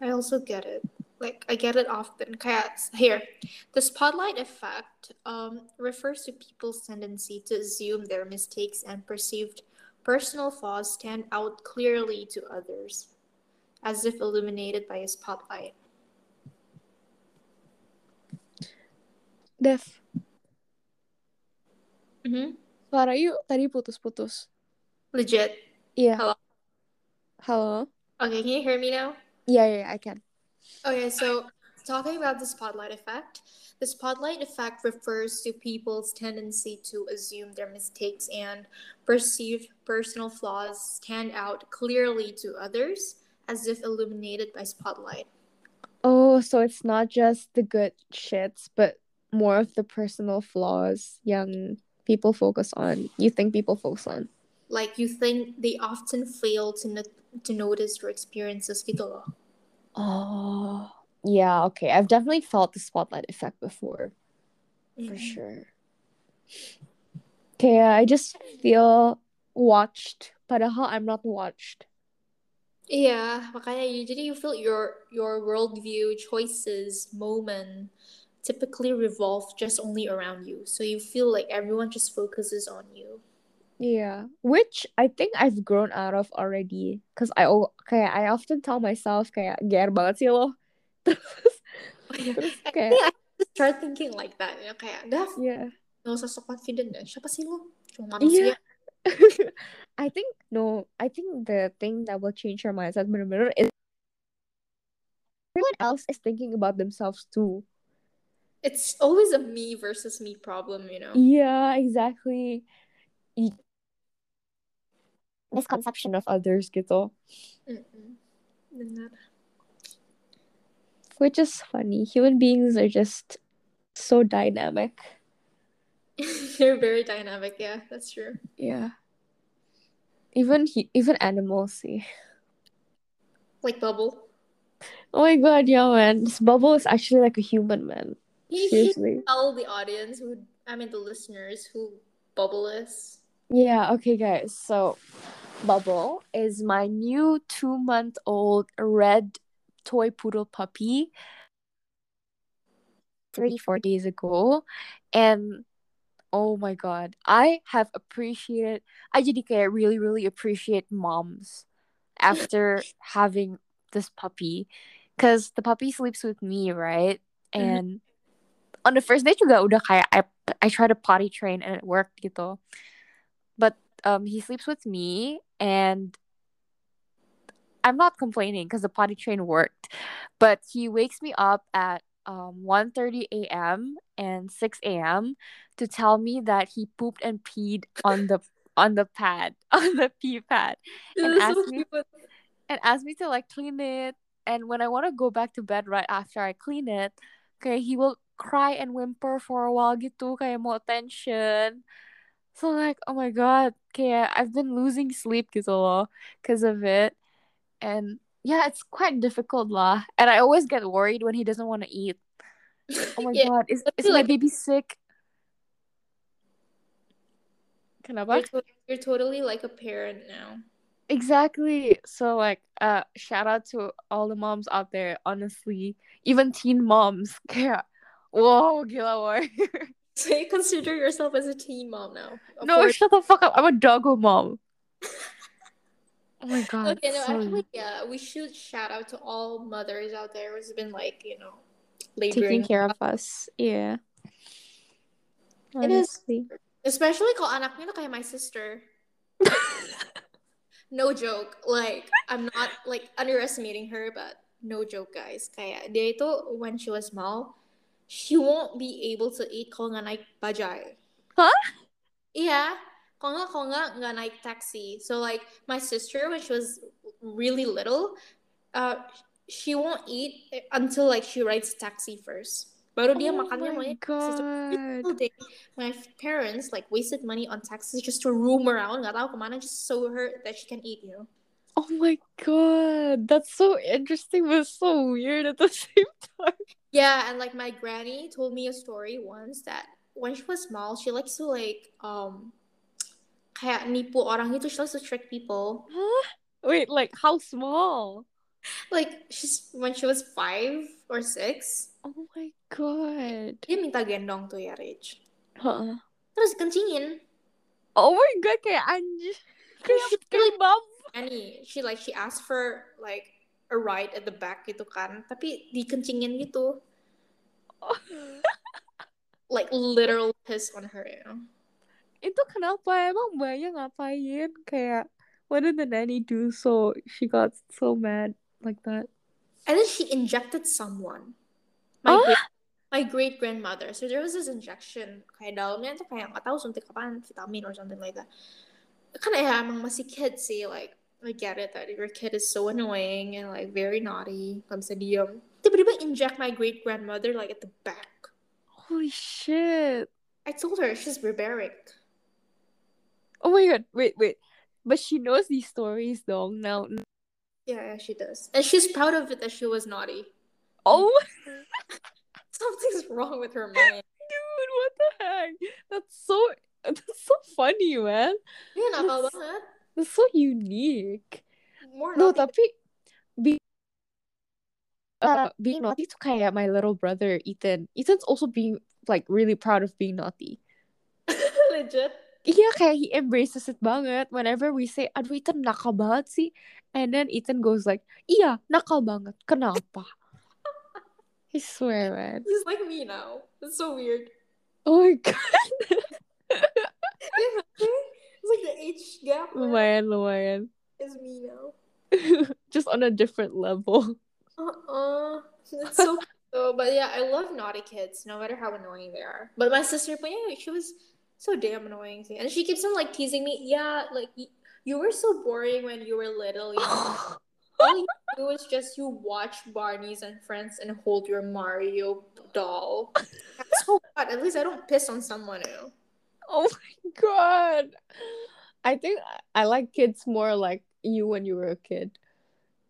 i also get it like I get it often. Here, the spotlight effect um, refers to people's tendency to assume their mistakes and perceived personal flaws stand out clearly to others, as if illuminated by a spotlight.
Dev,
Mm-hmm.
suara you tadi putus-putus.
Legit.
Iya.
Hello?
Halo.
Okay, can you hear me now?
Yeah, yeah, I can.
Okay, so talking about the spotlight effect, the spotlight effect refers to people's tendency to assume their mistakes and perceived personal flaws stand out clearly to others as if illuminated by spotlight.
Oh, so it's not just the good shits, but more of the personal flaws young people focus on. You think people focus on?
Like you think they often fail to no- to notice your experiences gitu loh.
Oh, yeah, okay. I've definitely felt the spotlight effect before, for
Mhm.
sure. Okay, I just feel watched, padahal I'm not watched.
Yeah, makanya you, jadi you feel your your worldview, choices, moment typically revolve just only around you. So you feel like everyone just focuses on you.
Yeah, which I think I've grown out of already. Cause I oh, kayak I often tell myself kayak ger banget sih lo. Terus, terus
I
kayak
think I just start thinking like that. Ya, kayak, Dev,
yeah.
gak usah so confident deh. Siapa sih lu? Cuma manusia.
I think no, I think the thing that will change your mindset bener-bener is everyone else is thinking about themselves too.
It's always a me versus me problem, you know?
Yeah, exactly. Y- Misconception of others gitu.
Mm-mm. Benar.
Which is funny. Human beings are just so dynamic.
They're very dynamic, yeah, that's true.
Yeah. Even he, even animals see.
Like Bubble.
Oh my god, yeah, man. This bubble is actually like a human, man. Seriously.
tell the audience who, I mean the listeners who Bubble is.
Yeah, okay, guys. So, Bubble is my new two month old red toy poodle puppy. Three, four days ago. And oh my god, I have appreciated, I jadi kayak really, really appreciate moms after having this puppy. Because the puppy sleeps with me, right?
Mhm.
And on the first day juga udah kayak I, I try to potty train and it worked gitu. Um he sleeps with me and I'm not complaining because the potty train worked. But he wakes me up at um 1:30 a.m. and 6 a.m. to tell me that he pooped and peed on the on the pad, on the pee pad. And
That's so
ask me- and ask me to like clean it. And when I want to go back to bed right after I clean it, okay, he will cry and whimper for a while gitu, kayak mau attention. So like, oh my god, kayak I've been losing sleep gitu loh because of it. And yeah, it's quite difficult lah. And I always get worried when he doesn't want to eat. Oh my
Yeah,
god, is, is
feel
my baby sick? Kenapa?
You're, to- you're totally like a parent now.
Exactly. So like uh shout out to all the moms out there, honestly. Even teen moms. Kayak whoa, gila warrior.
So you consider yourself as a teen mom now.
No,
course.
shut the fuck up. I'm a doggo mom. Oh my god.
Okay, no,
so
actually, yeah, we should shout out to all mothers out there who's been like, you know,
taking care of us. Yeah.
It is.
Honestly.
Especially kalau anaknya tuh kayak my sister. No joke. Like, I'm not like underestimating her, but no joke, guys. Kayak dia itu when she was small, she won't be able to eat kalau nggak naik bajai.
Huh?
Iya. Kalau nggak, kalau nggak, nggak naik taxi. So like, my sister, when she was really little, uh, she won't eat until like she rides taxi first. Baru dia
oh
makannya
my
maunya taxi. So,
god.
day, my parents like wasted money on taxis just to roam around, nggak tahu kemana, just so her that she can eat, you know.
Oh my god. That's so interesting but so weird at the same time.
Yeah, and like my granny told me a story once that when she was small, she likes to like um kayak nipu orang gitu, she likes to trick people.
Huh? Wait, like how small?
like she's when she was five or six.
Oh my god.
Dia minta gendong tuh ya Rach.
Huh.
Terus kencingin.
Oh my god, kayak anjir. Kayak, kayak bab.
Annie, she like she asked for like a ride at the back gitu kan, tapi dikencingin gitu. Like literal piss on her. You know?
Itu kenapa? Emang mbaknya ngapain? Kayak, what did the nanny do so she got so mad like that?
And then she injected someone. My
Ah?
great, my great grandmother. So there was this injection. Kayak dalamnya tuh kayak nggak tahu suntik apaan, vitamin or something like that. Kan ya emang masih kid sih, like I get it that your kid is so annoying and like very naughty. Gak bisa diem. Tiba-tiba inject my great grandmother like at the back.
Holy shit.
I told her she's barbaric.
Oh my god, wait, wait. But she knows these stories though now.
Yeah, yeah, she does. And she's proud of it that she was naughty.
Oh
Something's wrong with her mind.
dude, what the heck? That's so that's so funny, man.
Iya, nakal
That's-
banget.
That's so unique.
More
No, tapi be uh, being naughty to kayak my little brother Ethan. Ethan's also being like really proud of being naughty.
legit.
Iya, kayak he embraces it banget. Whenever we say, aduh Ethan nakal banget sih. And then Ethan goes like, iya, nakal banget. Kenapa? I swear, man.
He's like me now. It's so weird.
Oh my god.
Yeah, it's like the age gap
lumayan, lumayan.
is me now.
Just on a different level.
Uh-uh. It's so so, but yeah, I love naughty kids, no matter how annoying they are. But my sister, but yeah, she was so damn annoying, and she keeps on like teasing me. Yeah, like y- you were so boring when you were little. You know? All you do is just you watch Barney's and Friends and hold your Mario doll. That's so bad. At least I don't piss on someone new.
Oh my god. I think I like kids more like you when you were a kid.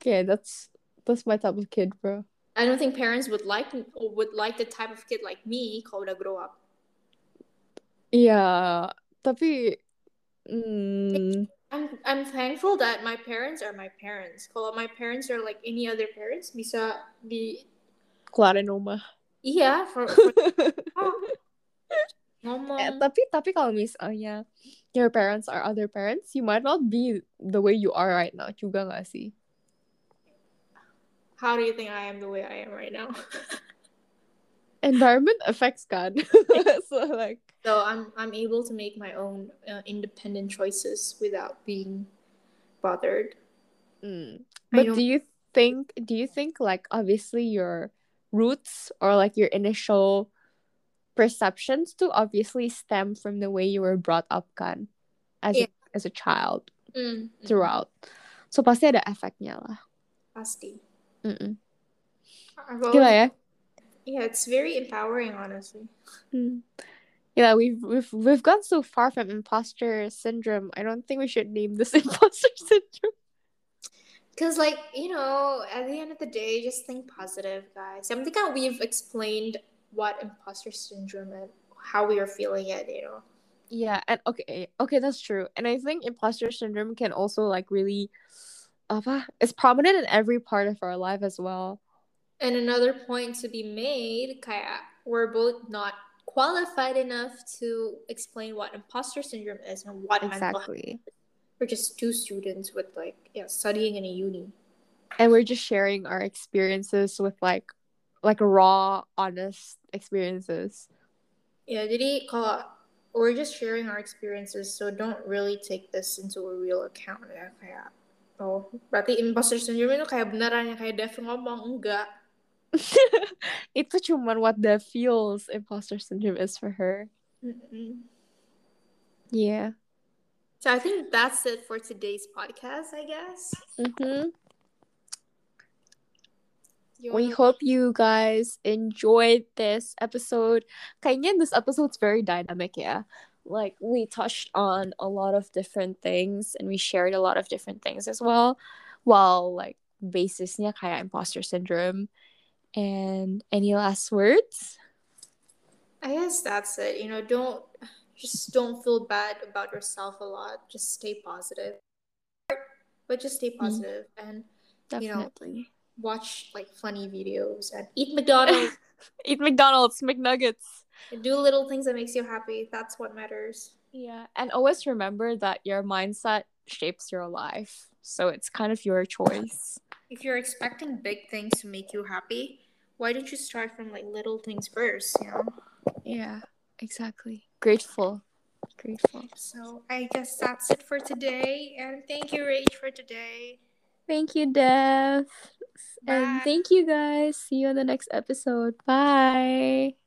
Okay, that's that's my type of kid, bro.
I don't think parents would like would like the type of kid like me kalau udah grow up.
Yeah, tapi mm,
I'm I'm thankful that my parents are my parents. Kalau my parents are like any other parents, bisa di
keluarin rumah.
iya for, for ngomong.
Eh, tapi tapi kalau misalnya your parents are other parents, you might not be the way you are right now juga gak sih?
How do you think I am the way I am right now?
Environment affects God. so like
so I'm I'm able to make my own uh, independent choices without being bothered.
mm. But do you think do you think like obviously your roots or like your initial perceptions to obviously stem from the way you were brought up kan as
Yeah.
a, as a child
Mm,
throughout. So pasti ada efeknya lah.
Pasti.
Mm-mm.
I've
Gila
always-
ya.
Yeah, it's very empowering, honestly.
Mm. Yeah, we've we've we've gone so far from imposter syndrome. I don't think we should name this imposter syndrome.
Cause like you know, at the end of the day, just think positive, guys. I think we've explained what imposter syndrome and how we are feeling it. You know,
Yeah, and okay, okay, that's true. And I think imposter syndrome can also like really, apa, it's prominent in every part of our life as well.
and another point to be made, kaya we're both not qualified enough to explain what imposter syndrome is and what.
Exactly.
We're just two students with like yeah studying in a uni.
And we're just sharing our experiences with like, like raw, honest experiences.
Yeah, jadi kalau we're just sharing our experiences, so don't really take this into a real account ya kayak oh berarti imposter syndrome itu kayak beneran yang kayak Dev ngomong enggak.
Itu cuman what the feels imposter syndrome is for her.
Mm-mm.
Yeah.
So I think that's it for today's podcast. I guess.
Mm-hmm.
You
We hope you guys enjoyed this episode. Kayaknya this episode's very dynamic, yeah. Like we touched on a lot of different things and we shared a lot of different things as well. While like basisnya kayak imposter syndrome. And any last words?
I guess that's it. You know, don't just don't feel bad about yourself a lot. Just stay positive. But just stay mm-hmm. positive and
Definitely.
You know, watch like funny videos and eat McDonald's.
eat McDonald's, McNuggets.
Do little things that makes you happy. That's what matters.
Yeah, and always remember that your mindset shapes your life. So it's kind of your choice.
If you're expecting big things to make you happy, why don't you start from like little things first, you know?
Yeah, exactly. Grateful. Grateful.
So I guess that's it for today. And thank you, Rach, for today.
Thank you, Dev. And thank you guys. See you in the next episode. Bye.